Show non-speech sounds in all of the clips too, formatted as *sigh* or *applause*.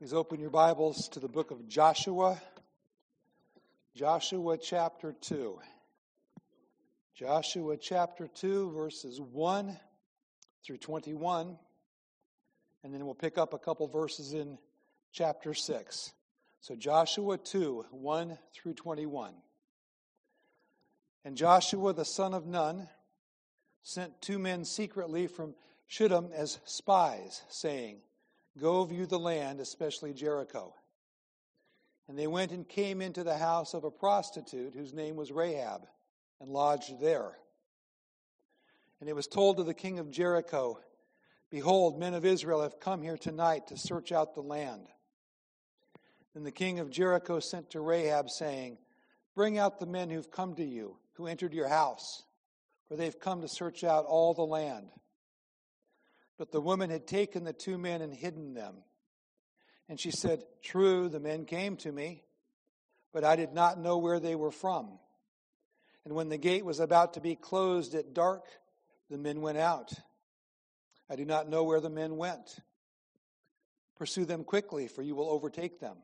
Please open your Bibles to the book of Joshua, Joshua chapter 2. Joshua chapter 2, verses 1 through 21. And then we'll pick up a couple verses in chapter 6. So, Joshua 2, 1 through 21. And Joshua the son of Nun sent two men secretly from Shittim as spies, saying, Go view the land, especially Jericho. And they went and came into the house of a prostitute whose name was Rahab, and lodged there. And it was told to the king of Jericho, Behold, men of Israel have come here tonight to search out the land. Then the king of Jericho sent to Rahab, saying, Bring out the men who've come to you, who entered your house, for they've come to search out all the land. But the woman had taken the two men and hidden them. And she said, True, the men came to me, but I did not know where they were from. And when the gate was about to be closed at dark, the men went out. I do not know where the men went. Pursue them quickly, for you will overtake them.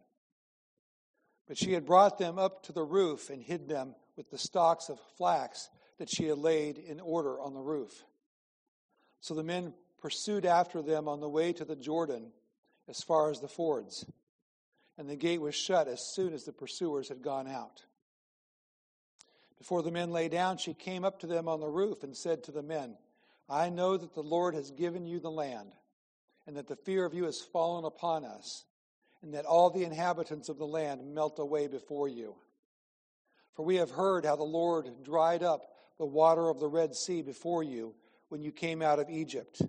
But she had brought them up to the roof and hid them with the stalks of flax that she had laid in order on the roof. So the men pursued after them on the way to the Jordan as far as the fords. And the gate was shut as soon as the pursuers had gone out. Before the men lay down, she came up to them on the roof and said to the men, I know that the Lord has given you the land, and that the fear of you has fallen upon us, and that all the inhabitants of the land melt away before you. For we have heard how the Lord dried up the water of the Red Sea before you when you came out of Egypt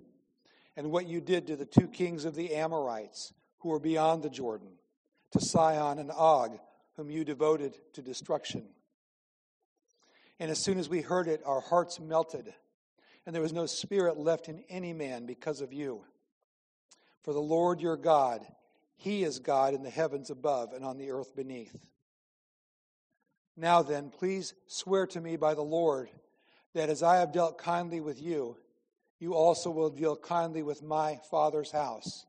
and what you did to the two kings of the Amorites who were beyond the Jordan, to Sihon and Og, whom you devoted to destruction. And as soon as we heard it, our hearts melted, and there was no spirit left in any man because of you. For the Lord your God, He is God in the heavens above and on the earth beneath. Now then, please swear to me by the Lord that as I have dealt kindly with you, you also will deal kindly with my father's house,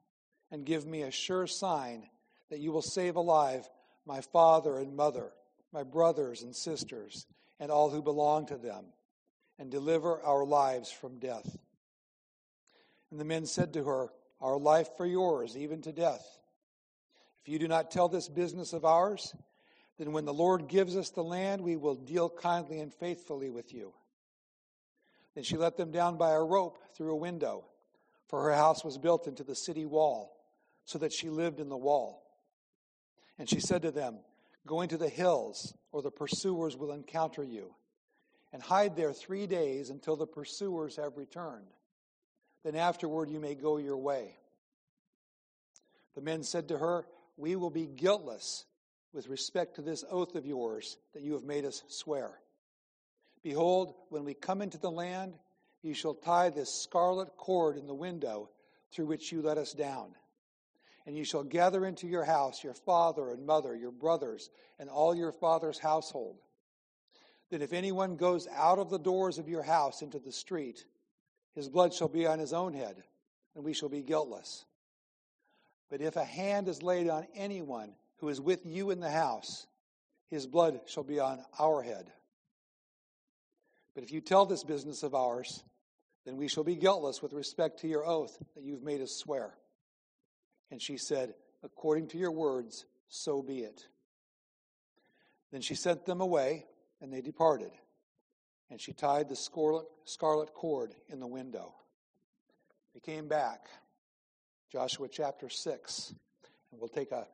and give me a sure sign that you will save alive my father and mother, my brothers and sisters, and all who belong to them, and deliver our lives from death. And the men said to her, Our life for yours, even to death. If you do not tell this business of ours, then when the Lord gives us the land, we will deal kindly and faithfully with you. Then she let them down by a rope through a window, for her house was built into the city wall, so that she lived in the wall. And she said to them, Go into the hills, or the pursuers will encounter you, and hide there three days until the pursuers have returned. Then afterward you may go your way. The men said to her, We will be guiltless with respect to this oath of yours that you have made us swear. Behold, when we come into the land, you shall tie this scarlet cord in the window through which you let us down. And you shall gather into your house your father and mother, your brothers, and all your father's household. Then if anyone goes out of the doors of your house into the street, his blood shall be on his own head, and we shall be guiltless. But if a hand is laid on anyone who is with you in the house, his blood shall be on our head. But if you tell this business of ours, then we shall be guiltless with respect to your oath that you've made us swear. And she said, According to your words, so be it. Then she sent them away, and they departed. And she tied the scarlet, scarlet cord in the window. They came back. Joshua chapter 6. And we'll take a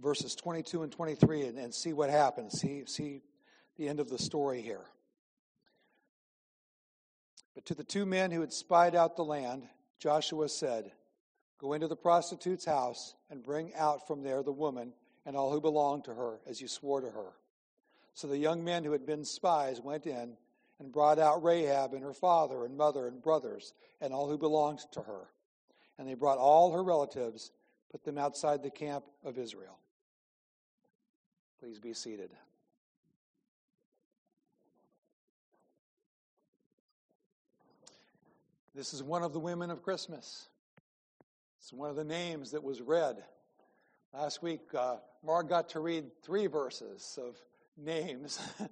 verses 22 and 23 and, and see what happens. See, see the end of the story here. But to the two men who had spied out the land, Joshua said, Go into the prostitute's house and bring out from there the woman and all who belong to her, as you swore to her. So the young men who had been spies went in and brought out Rahab and her father and mother and brothers and all who belonged to her. And they brought all her relatives, put them outside the camp of Israel. Please be seated. This is one of the women of Christmas. It's one of the names that was read Last week, uh, Mark got to read three verses of names. *laughs*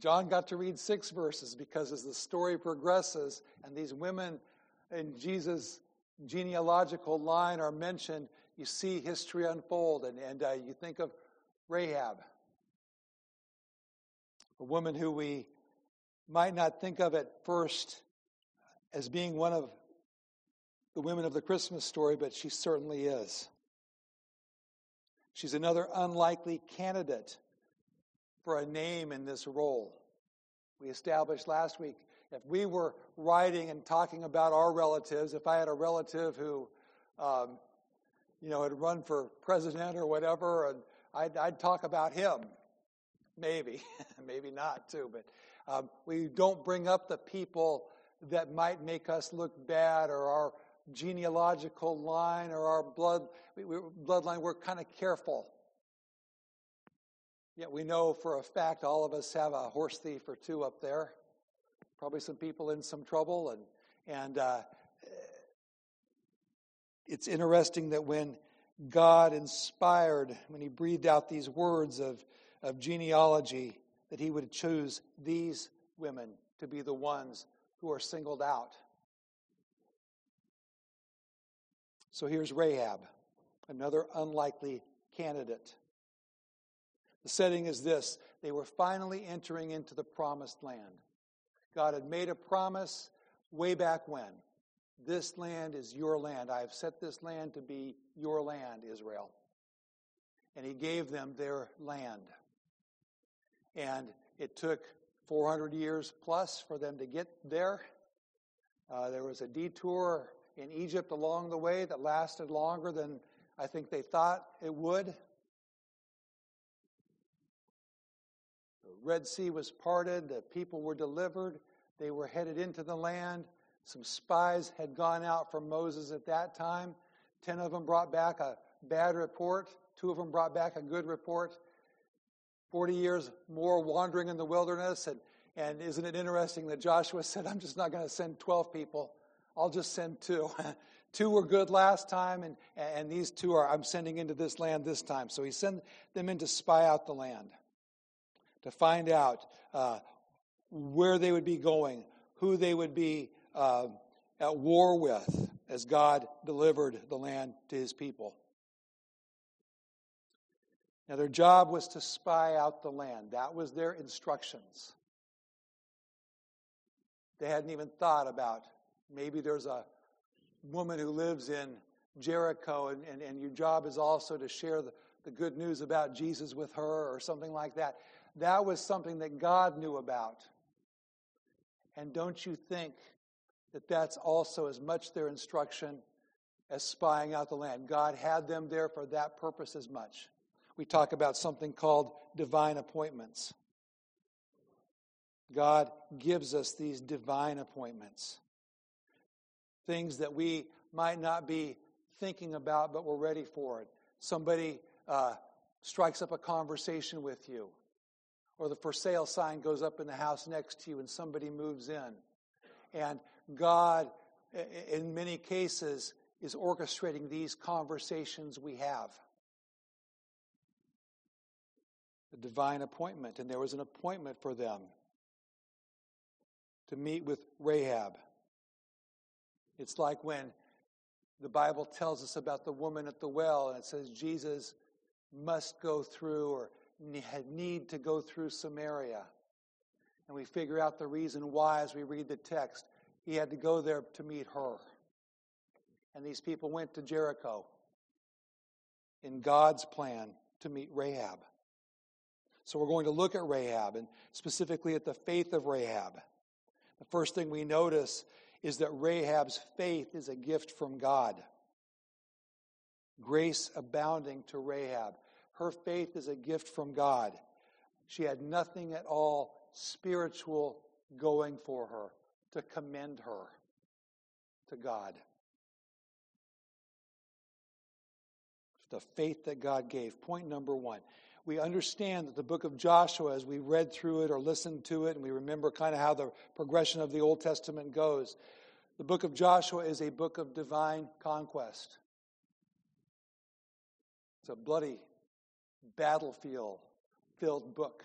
John got to read six verses because as the story progresses and these women in Jesus' genealogical line are mentioned, you see history unfold. And, and uh, you think of Rahab, a woman who we might not think of at first as being one of the women of the Christmas story, but she certainly is. She's another unlikely candidate for a name in this role. We established last week if we were writing and talking about our relatives, if I had a relative who, um, you know, had run for president or whatever, and I'd, I'd talk about him. Maybe, *laughs* maybe not too, but um, we don't bring up the people that might make us look bad or our genealogical line or our blood bloodline. We're kind of careful. Yet we know for a fact all of us have a horse thief or two up there. Probably some people in some trouble, and and uh, it's interesting that when God inspired, when He breathed out these words of of genealogy, that He would choose these women to be the ones who are singled out. So here's Rahab, another unlikely candidate. The setting is this they were finally entering into the promised land. God had made a promise way back when. This land is your land. I have set this land to be your land, Israel. And he gave them their land. And it took 400 years plus for them to get there. Uh, there was a detour in Egypt along the way that lasted longer than I think they thought it would. The Red Sea was parted, the people were delivered, they were headed into the land. Some spies had gone out from Moses at that time. Ten of them brought back a bad report, two of them brought back a good report. 40 years more wandering in the wilderness. And, and isn't it interesting that Joshua said, I'm just not going to send 12 people, I'll just send two. *laughs* two were good last time, and, and these two are I'm sending into this land this time. So he sent them in to spy out the land, to find out uh, where they would be going, who they would be uh, at war with as God delivered the land to his people. Now, their job was to spy out the land. That was their instructions. They hadn't even thought about maybe there's a woman who lives in Jericho, and, and, and your job is also to share the, the good news about Jesus with her or something like that. That was something that God knew about. And don't you think that that's also as much their instruction as spying out the land? God had them there for that purpose as much we talk about something called divine appointments. God gives us these divine appointments. Things that we might not be thinking about, but we're ready for it. Somebody uh, strikes up a conversation with you, or the for sale sign goes up in the house next to you and somebody moves in. And God, in many cases, is orchestrating these conversations we have. A divine appointment, and there was an appointment for them to meet with Rahab. It's like when the Bible tells us about the woman at the well, and it says Jesus must go through or had need to go through Samaria. And we figure out the reason why as we read the text. He had to go there to meet her. And these people went to Jericho in God's plan to meet Rahab. So we're going to look at Rahab and specifically at the faith of Rahab. The first thing we notice is that Rahab's faith is a gift from God. Grace abounding to Rahab. Her faith is a gift from God. She had nothing at all spiritual going for her to commend her to God. The faith that God gave. Point number one we understand that the book of Joshua, as we read through it or listened to it, and we remember kind of how the progression of the Old Testament goes, the book of Joshua is a book of divine conquest. It's a bloody battlefield filled book.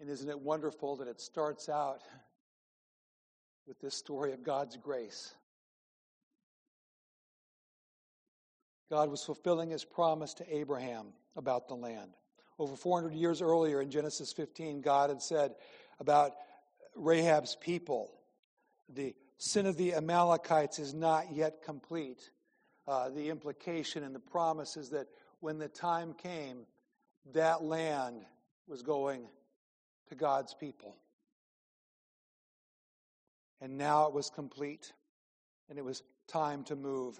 And isn't it wonderful that it starts out with this story of God's grace? God was fulfilling his promise to Abraham about the land. Over 400 years earlier in Genesis 15, God had said about Rahab's people, the sin of the Amalekites is not yet complete. Uh, the implication and the promise is that when the time came, that land was going to God's people. And now it was complete, and it was time to move.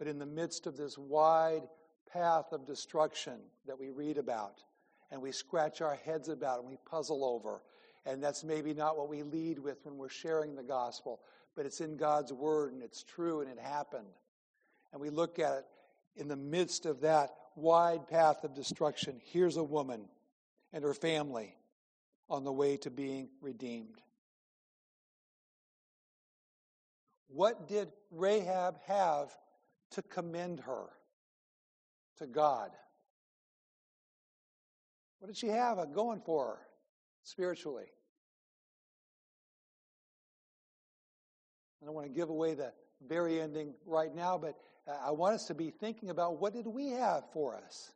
But in the midst of this wide path of destruction that we read about, and we scratch our heads about, and we puzzle over, and that's maybe not what we lead with when we're sharing the gospel, but it's in God's word, and it's true, and it happened. And we look at it in the midst of that wide path of destruction. Here's a woman and her family on the way to being redeemed. What did Rahab have to commend her to God? What did she have uh, going for her spiritually? I don't want to give away the very ending right now, but uh, I want us to be thinking about what did we have for us?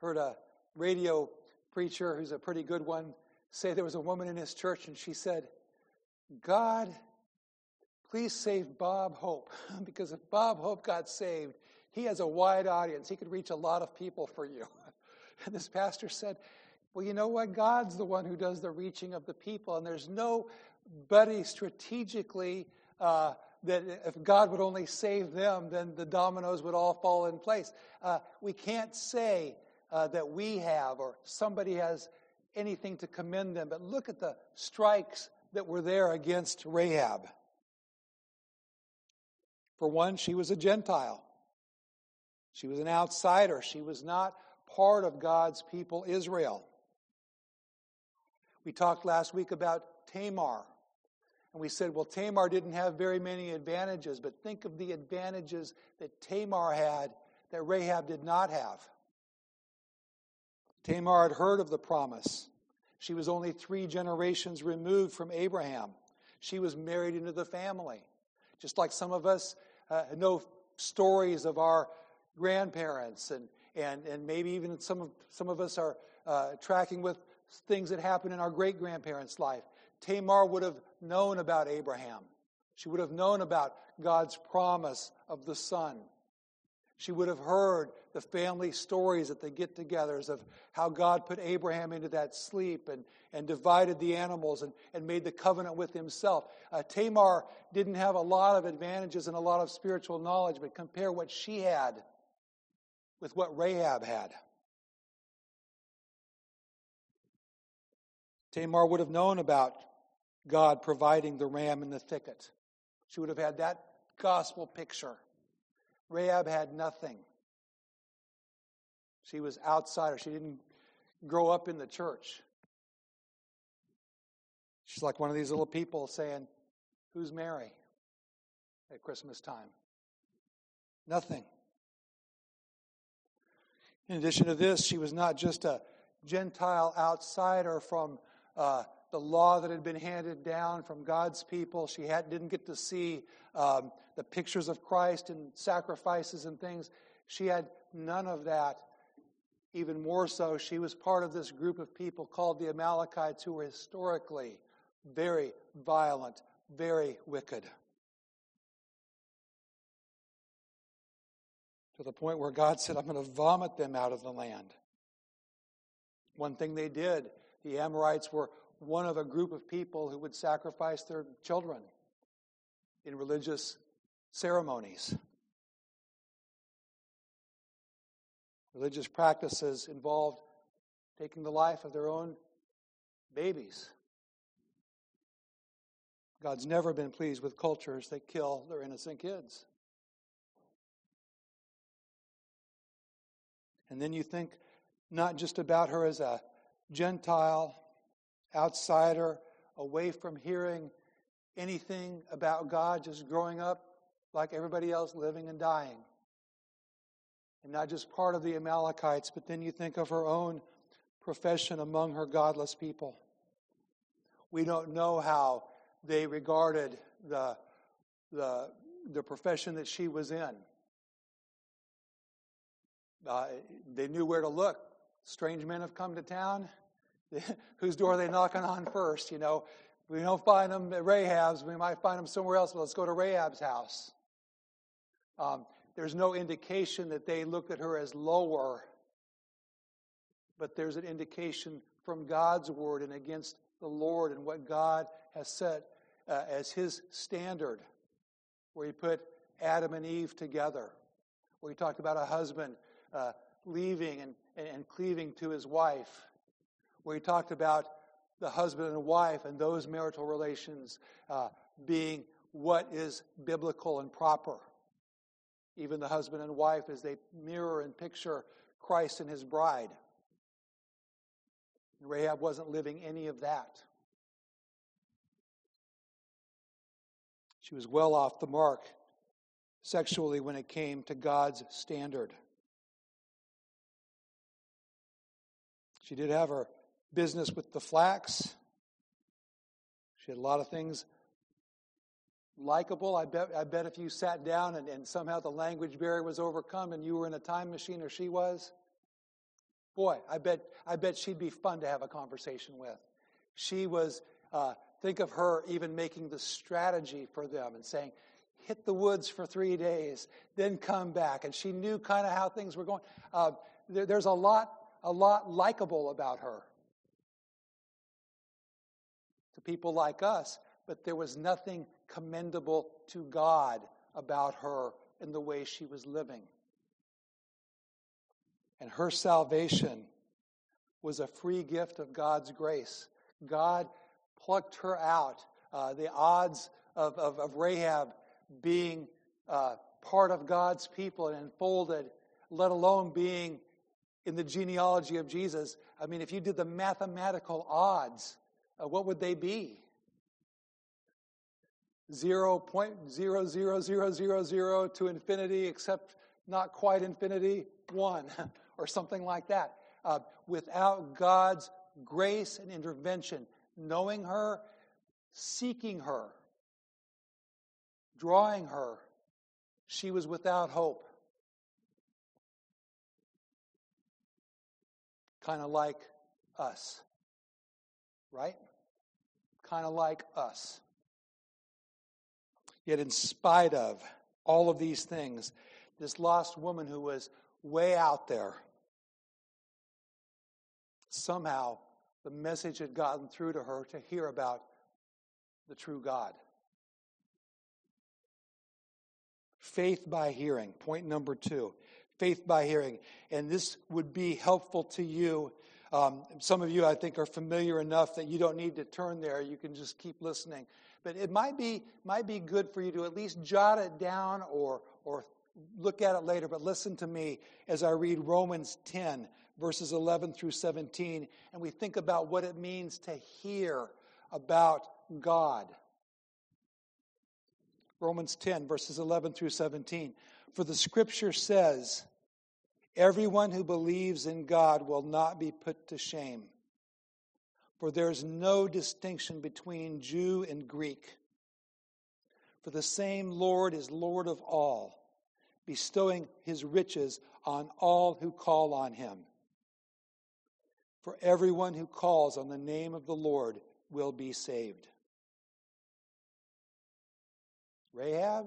Heard a radio preacher who's a pretty good one say there was a woman in his church and she said, God, please save Bob Hope. *laughs* because if Bob Hope got saved, he has a wide audience. He could reach a lot of people for you. *laughs* And this pastor said, Well, you know what? God's the one who does the reaching of the people, and there's nobody strategically uh, that if God would only save them, then the dominoes would all fall in place. Uh, we can't say uh, that we have or somebody has anything to commend them, but look at the strikes that were there against Rahab. For one, she was a Gentile. She was an outsider. She was not part of God's people, Israel. We talked last week about Tamar. And we said, well, Tamar didn't have very many advantages, but think of the advantages that Tamar had that Rahab did not have. Tamar had heard of the promise. She was only three generations removed from Abraham. She was married into the family. Just like some of us uh, know stories of our grandparents, and, and, and maybe even some of, some of us are uh, tracking with things that happened in our great grandparents' life. Tamar would have known about Abraham. She would have known about God's promise of the son. She would have heard the family stories at the get togethers of how God put Abraham into that sleep and, and divided the animals and, and made the covenant with himself. Uh, Tamar didn't have a lot of advantages and a lot of spiritual knowledge, but compare what she had with what Rahab had. Tamar would have known about God providing the ram in the thicket. She would have had that gospel picture. Rahab had nothing. She was outsider. She didn't grow up in the church. She's like one of these little people saying, Who's Mary at Christmas time? Nothing. In addition to this, she was not just a Gentile outsider from uh, the law that had been handed down from God's people. She had, didn't get to see um, the pictures of Christ and sacrifices and things. She had none of that. Even more so, she was part of this group of people called the Amalekites who were historically very violent, very wicked. To the point where God said, I'm going to vomit them out of the land. One thing they did, the Amorites were one of a group of people who would sacrifice their children in religious ceremonies. Religious practices involved taking the life of their own babies. God's never been pleased with cultures that kill their innocent kids. And then you think not just about her as a Gentile outsider, away from hearing anything about God, just growing up like everybody else living and dying. And not just part of the Amalekites, but then you think of her own profession among her godless people. We don't know how they regarded the, the, the profession that she was in. Uh, they knew where to look. Strange men have come to town. *laughs* Whose door are they knocking on first? You know, we don't find them at Rahab's. We might find them somewhere else. But let's go to Rahab's house. Um, there's no indication that they looked at her as lower, but there's an indication from God's word and against the Lord and what God has set uh, as His standard, where He put Adam and Eve together, where He talked about a husband uh, leaving and, and cleaving to his wife, where He talked about the husband and wife and those marital relations uh, being what is biblical and proper. Even the husband and wife as they mirror and picture Christ and his bride. Rahab wasn't living any of that. She was well off the mark sexually when it came to God's standard. She did have her business with the flax. She had a lot of things likable. I bet, I bet if you sat down and, and somehow the language barrier was overcome and you were in a time machine or she was, boy, I bet, I bet she'd be fun to have a conversation with. She was, uh, think of her even making the strategy for them and saying, hit the woods for three days, then come back. And she knew kind of how things were going. Uh, there, there's a lot, a lot likable about her to people like us, but there was nothing commendable to God about her and the way she was living. And her salvation was a free gift of God's grace. God plucked her out. Uh, the odds of, of, of Rahab being uh, part of God's people and enfolded, let alone being in the genealogy of Jesus. I mean, if you did the mathematical odds, uh, what would they be? 0.00000 to infinity, except not quite infinity, 1, *laughs* or something like that. Uh, without God's grace and intervention, knowing her, seeking her, drawing her, she was without hope. Kind of like us, right? Kind of like us. Yet, in spite of all of these things, this lost woman who was way out there, somehow the message had gotten through to her to hear about the true God. Faith by hearing. Point number two faith by hearing. And this would be helpful to you. Um, some of you, I think, are familiar enough that you don't need to turn there. You can just keep listening. But it might be, might be good for you to at least jot it down or, or look at it later. But listen to me as I read Romans 10, verses 11 through 17, and we think about what it means to hear about God. Romans 10, verses 11 through 17. For the scripture says, Everyone who believes in God will not be put to shame. For there is no distinction between Jew and Greek. For the same Lord is Lord of all, bestowing his riches on all who call on him. For everyone who calls on the name of the Lord will be saved. Rahab,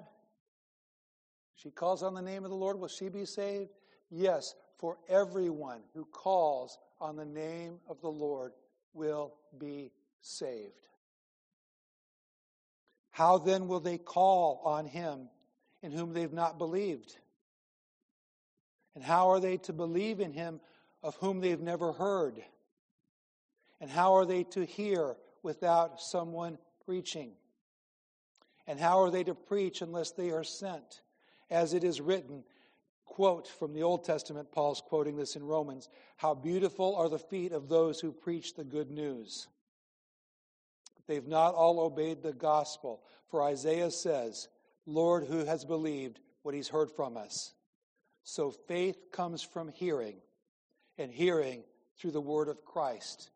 she calls on the name of the Lord, will she be saved? Yes, for everyone who calls on the name of the Lord will be saved. How then will they call on him in whom they've not believed? And how are they to believe in him of whom they've never heard? And how are they to hear without someone preaching? And how are they to preach unless they are sent? As it is written, quote from the Old Testament, Paul's quoting this in Romans How beautiful are the feet of those who preach the good news. They've not all obeyed the gospel, for Isaiah says, Lord, who has believed what he's heard from us? So faith comes from hearing, and hearing through the word of Christ.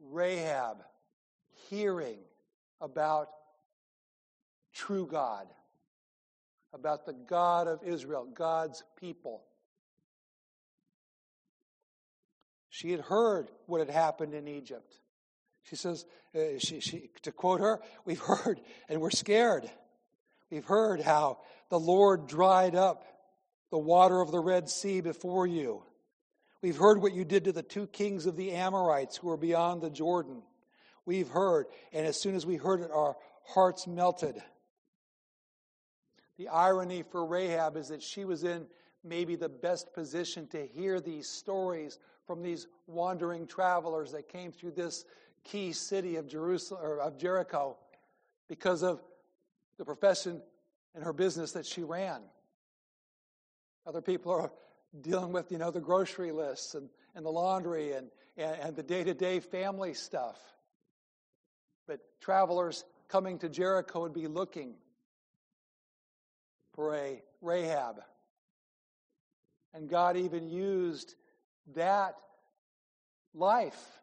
Rahab, hearing about true God, about the God of Israel, God's people. She had heard what had happened in Egypt. She says, uh, she, she, to quote her, we've heard and we're scared. We've heard how the Lord dried up the water of the Red Sea before you. We've heard what you did to the two kings of the Amorites who were beyond the Jordan. We've heard, and as soon as we heard it, our hearts melted. The irony for Rahab is that she was in maybe the best position to hear these stories from these wandering travelers that came through this key city of Jerusalem or of Jericho because of the profession and her business that she ran. Other people are dealing with, you know, the grocery lists and, and the laundry and, and, and the day to day family stuff. But travelers coming to Jericho would be looking a Rahab. And God even used that life.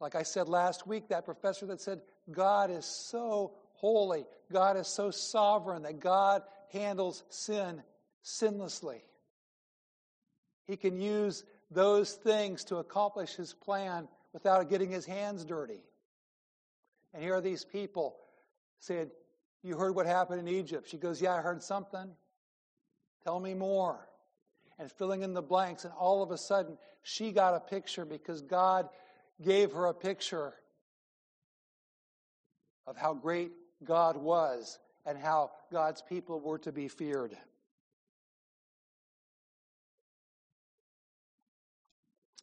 Like I said last week, that professor that said, God is so holy, God is so sovereign that God handles sin sinlessly. He can use those things to accomplish his plan without getting his hands dirty. And here are these people saying, You heard what happened in Egypt. She goes, Yeah, I heard something. Tell me more. And filling in the blanks, and all of a sudden, she got a picture because God gave her a picture of how great God was and how God's people were to be feared.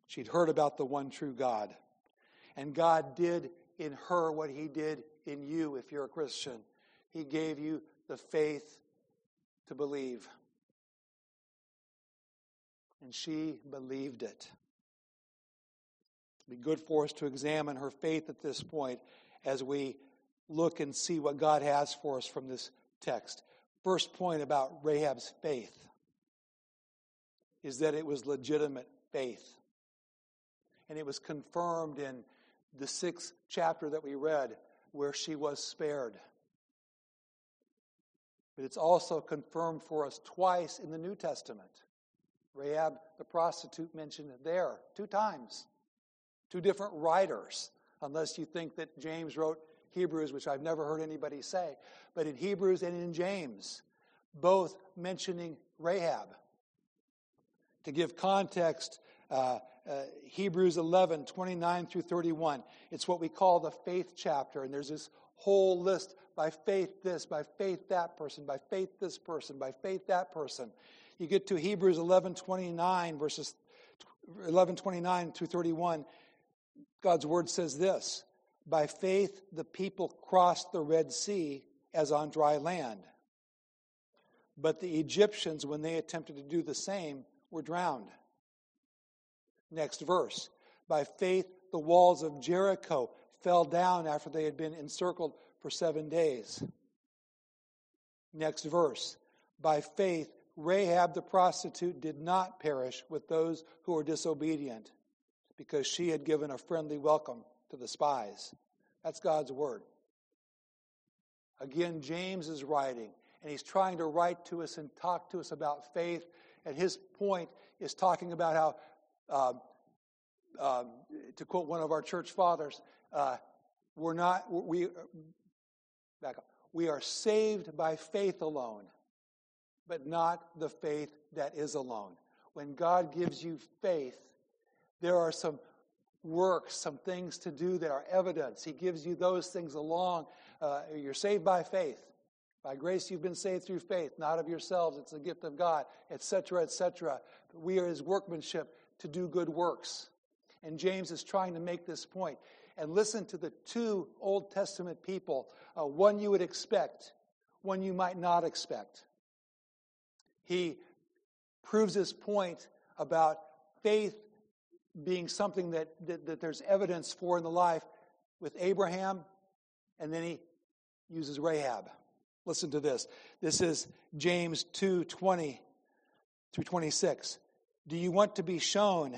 She'd heard about the one true God. And God did in her what He did in you if you're a Christian. He gave you the faith to believe. And she believed it. It'd be good for us to examine her faith at this point as we look and see what God has for us from this text. First point about Rahab's faith is that it was legitimate faith. And it was confirmed in the sixth chapter that we read, where she was spared. But it's also confirmed for us twice in the New Testament. Rahab, the prostitute, mentioned there two times. Two different writers, unless you think that James wrote Hebrews, which I've never heard anybody say. But in Hebrews and in James, both mentioning Rahab. To give context, uh, uh, Hebrews 11, 29 through 31. It's what we call the faith chapter, and there's this whole list by faith this, by faith that person, by faith this person, by faith that person. You get to Hebrews 11, 29, verses 11, 29 through 31. God's word says this By faith, the people crossed the Red Sea as on dry land. But the Egyptians, when they attempted to do the same, were drowned. Next verse. By faith, the walls of Jericho fell down after they had been encircled for seven days. Next verse. By faith, Rahab the prostitute did not perish with those who were disobedient because she had given a friendly welcome to the spies. That's God's word. Again, James is writing, and he's trying to write to us and talk to us about faith. And his point is talking about how uh, uh, to quote one of our church fathers, uh, we're not, we, back up, we are saved by faith alone, but not the faith that is alone. When God gives you faith, there are some works, some things to do that are evidence. He gives you those things along. Uh, you're saved by faith. By grace, you've been saved through faith, not of yourselves. It's a gift of God, etc., etc. We are his workmanship to do good works. And James is trying to make this point. And listen to the two Old Testament people uh, one you would expect, one you might not expect. He proves his point about faith being something that, that, that there's evidence for in the life with Abraham, and then he uses Rahab. Listen to this. This is James 2 20 through 26. Do you want to be shown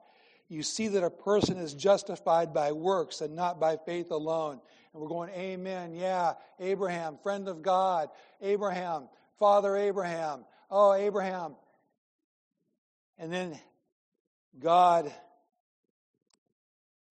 You see that a person is justified by works and not by faith alone. And we're going, Amen. Yeah, Abraham, friend of God. Abraham, Father Abraham. Oh, Abraham. And then God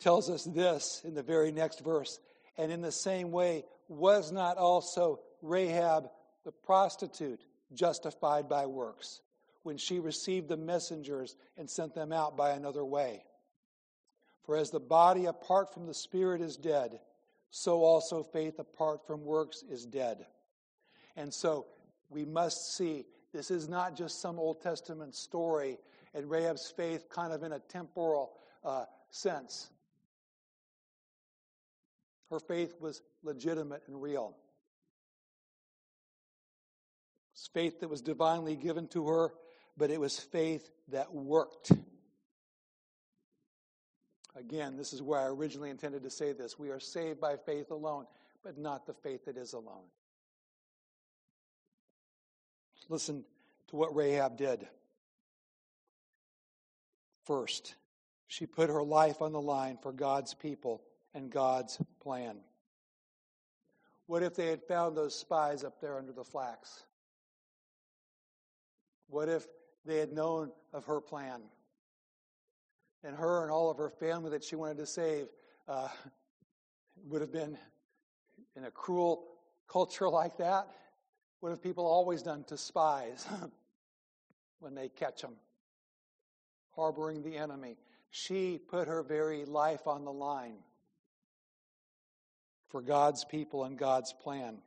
tells us this in the very next verse. And in the same way, was not also Rahab the prostitute justified by works when she received the messengers and sent them out by another way? For as the body apart from the spirit is dead, so also faith apart from works is dead. And so we must see this is not just some Old Testament story and Rahab's faith kind of in a temporal uh, sense. Her faith was legitimate and real. It's faith that was divinely given to her, but it was faith that worked. Again, this is where I originally intended to say this. We are saved by faith alone, but not the faith that is alone. Listen to what Rahab did. First, she put her life on the line for God's people and God's plan. What if they had found those spies up there under the flax? What if they had known of her plan? And her and all of her family that she wanted to save uh, would have been in a cruel culture *laughs* like that. What have people always done to spies *laughs* when they catch them? Harboring the enemy. She put her very life on the line for God's people and God's plan.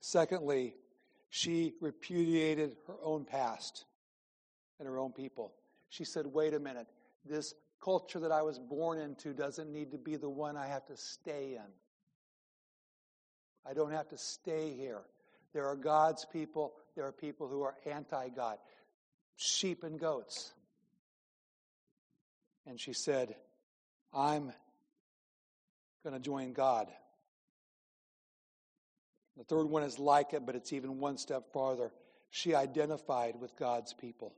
Secondly, she repudiated her own past and her own people. She said, wait a minute, this culture that I was born into doesn't need to be the one I have to stay in. I don't have to stay here. There are God's people, there are people who are anti God, sheep and goats. And she said, I'm going to join God. The third one is like it, but it's even one step farther. She identified with God's people.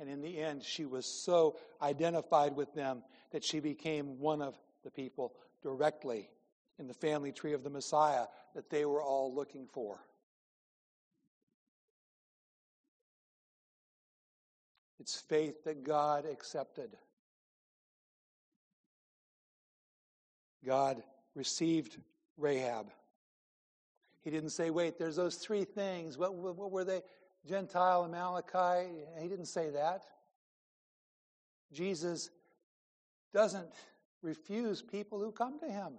And in the end, she was so identified with them that she became one of the people directly in the family tree of the Messiah that they were all looking for. It's faith that God accepted. God received Rahab. He didn't say, wait, there's those three things. What, what, what were they? Gentile, Amalekite. He didn't say that. Jesus doesn't refuse people who come to him.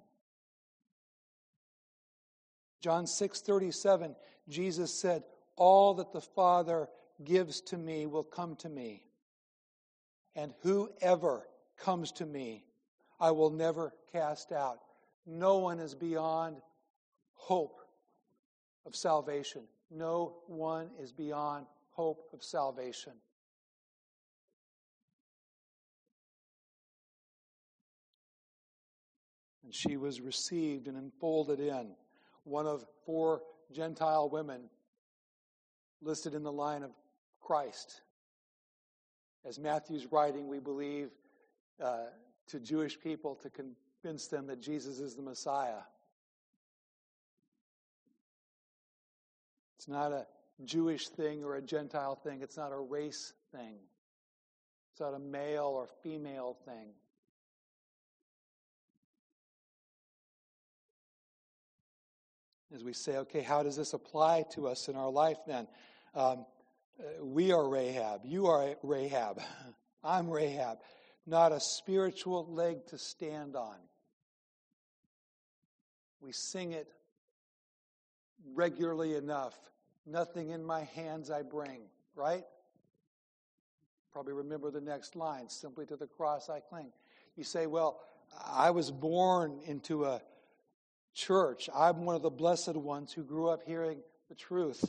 John 6:37 Jesus said, "All that the Father gives to me will come to me, and whoever comes to me, I will never cast out." No one is beyond hope of salvation. No one is beyond hope of salvation. And she was received and enfolded in one of four Gentile women listed in the line of Christ. As Matthew's writing, we believe uh, to Jewish people to convince them that Jesus is the Messiah. It's not a Jewish thing or a Gentile thing. It's not a race thing. It's not a male or female thing. As we say, okay, how does this apply to us in our life then? Um, uh, we are Rahab. You are Rahab. *laughs* I'm Rahab. Not a spiritual leg to stand on. We sing it regularly enough. Nothing in my hands I bring, right? Probably remember the next line simply to the cross I cling. You say, Well, I was born into a church. I'm one of the blessed ones who grew up hearing the truth.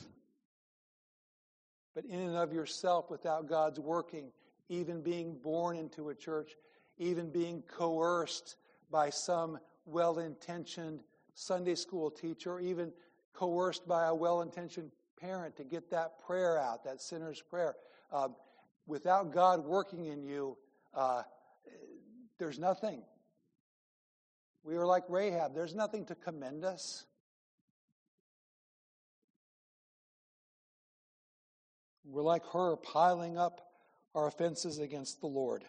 But in and of yourself, without God's working, even being born into a church, even being coerced by some well intentioned Sunday school teacher, or even coerced by a well intentioned parent to get that prayer out, that sinner's prayer. Uh, without God working in you, uh, there's nothing. We are like Rahab. There's nothing to commend us. We're like her, piling up our offenses against the Lord.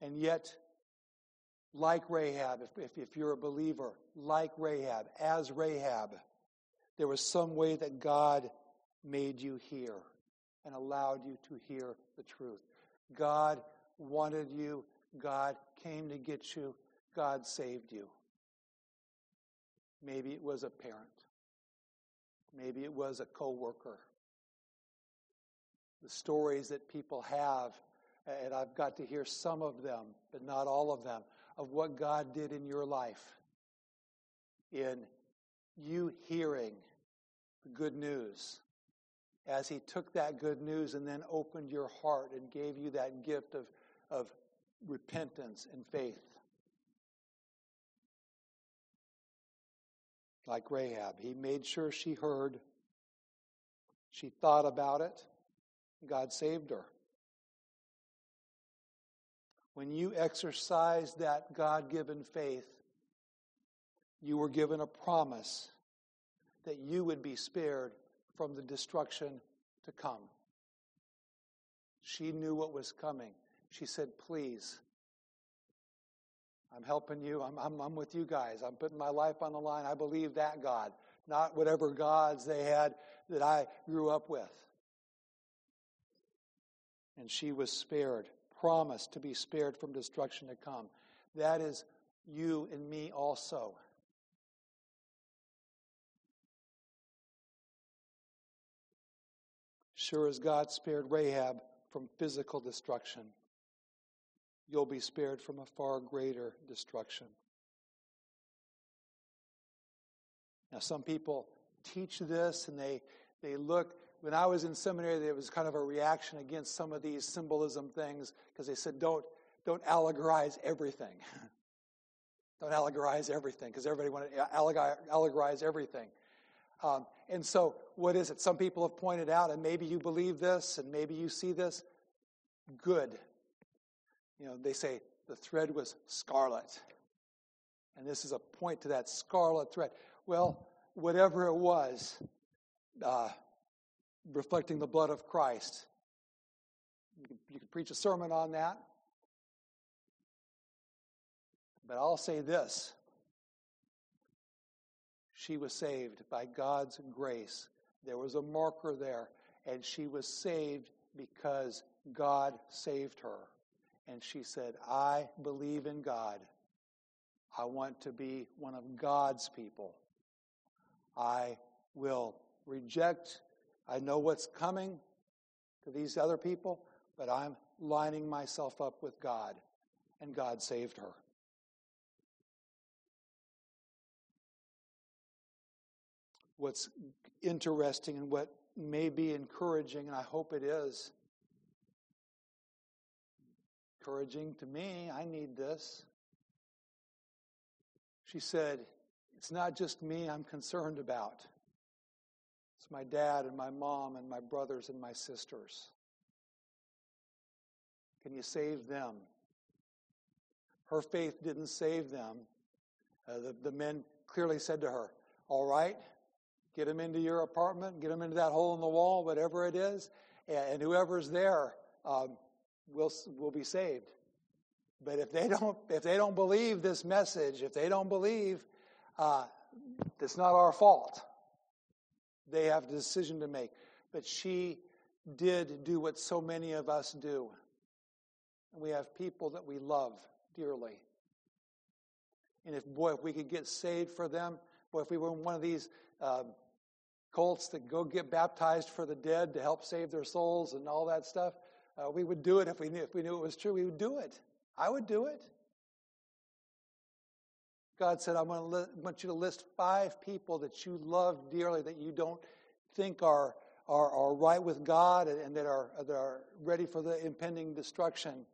And yet, like Rahab, if, if, if, you're a believer, like Rahab, as Rahab, there was some way that God made you hear and allowed you to hear the truth. God wanted you, God came to get you, God saved you. Maybe it was a parent, maybe it was a coworker. The stories that people have, and I've got to hear some of them, but not all of them, of what God did in your life, in you hearing the good news, as He took that good news and then opened your heart and gave you that gift of, of repentance and faith. Like Rahab, He made sure she heard, she thought about it, God saved her. When you exercise that God given faith, you were given a promise that you would be spared from the destruction to come. She knew what was coming. She said, Please, I'm helping you. I'm, I'm, I'm with you guys. I'm putting my life on the line. I believe that God, not whatever gods they had that I grew up with. And she was spared promised to be spared from destruction to come. That is you and me also. Sure as God spared Rahab from physical destruction, you'll be spared from a far greater destruction. Now, some people teach this and they, they look when I was in seminary, there was kind of a reaction against some of these symbolism things because they said, don't, don't allegorize everything. *laughs* don't allegorize everything because everybody wanted to allegorize everything. Um, and so, what is it? Some people have pointed out, and maybe you believe this, and maybe you see this. Good. You know, they say the thread was scarlet. And this is a point to that scarlet thread. Well, whatever it was, uh, reflecting the blood of Christ. You can, you can preach a sermon on that. But I'll say this she was saved by God's grace. There was a marker there, and she was saved because God saved her. And she said, I believe in God. I want to be one of God's people. I will reject I know what's coming to these other people, but I'm lining myself up with God. And God saved her. What's interesting and what may be encouraging, and I hope it is encouraging to me, I need this. She said, It's not just me I'm concerned about. My dad and my mom and my brothers and my sisters. Can you save them? Her faith didn't save them. Uh, the, the men clearly said to her, All right, get them into your apartment, get them into that hole in the wall, whatever it is, and, and whoever's there um, will, will be saved. But if they *laughs* don't, if they don't believe this message, if they don't believe, uh, it's not our fault. They have a decision to make. But she did do what so many of us do. And we have people that we love dearly. And if, boy, if we could get saved for them, boy, if we were in one of these um, cults that go get baptized for the dead to help save their souls and all that stuff, uh, we would do it if we knew if we knew it was true. We would do it. I would do it. God said, I want, li- want you to list five people that you love dearly, that you don't think are, are, are right with God and, and that, are, that are ready for the impending destruction.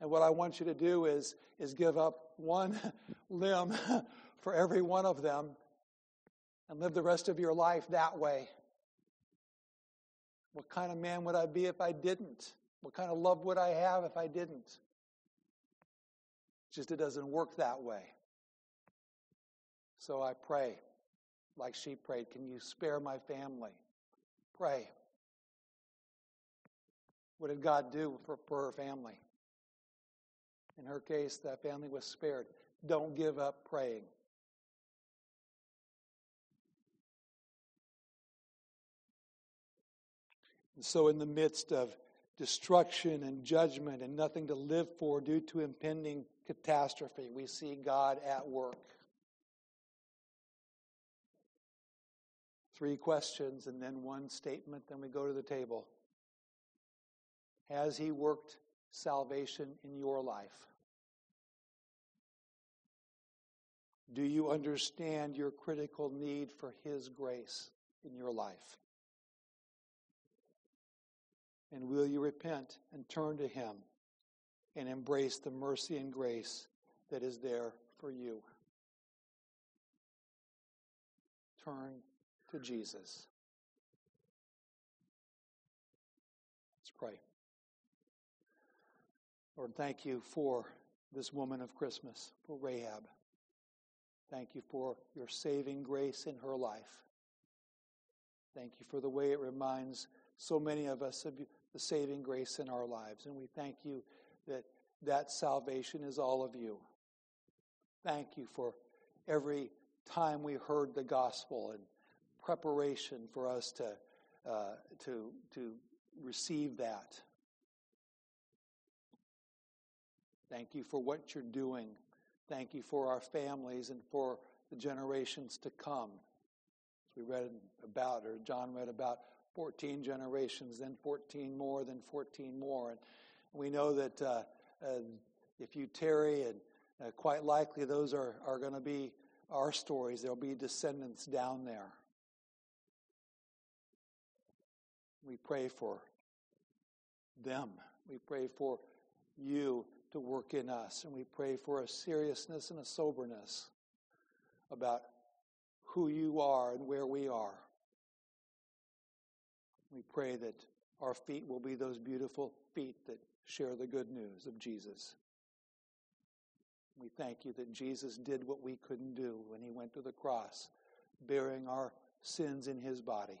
And what I want you to do is, is give up one *laughs* limb *laughs* for every one of them and live the rest of your life that way. What kind of man would I be if I didn't? What kind of love would I have if I didn't? Just it doesn't work that way. So I pray, like she prayed, can you spare my family? Pray. What did God do for, for her family? In her case, that family was spared. Don't give up praying. And so, in the midst of destruction and judgment and nothing to live for due to impending catastrophe, we see God at work. Three questions and then one statement, then we go to the table. Has He worked salvation in your life? Do you understand your critical need for His grace in your life? And will you repent and turn to Him and embrace the mercy and grace that is there for you? Turn to Jesus. Let's pray. Lord, thank you for this woman of Christmas, for Rahab. Thank you for your saving grace in her life. Thank you for the way it reminds so many of us of the saving grace in our lives. And we thank you that that salvation is all of you. Thank you for every time we heard the gospel and preparation for us to, uh, to, to receive that. Thank you for what you're doing. Thank you for our families and for the generations to come. As we read about, or John read about 14 generations, then 14 more, then 14 more. And we know that uh, uh, if you tarry, and uh, quite likely those are, are going to be our stories, there'll be descendants down there. We pray for them. We pray for you to work in us. And we pray for a seriousness and a soberness about who you are and where we are. We pray that our feet will be those beautiful feet that share the good news of Jesus. We thank you that Jesus did what we couldn't do when he went to the cross, bearing our sins in his body.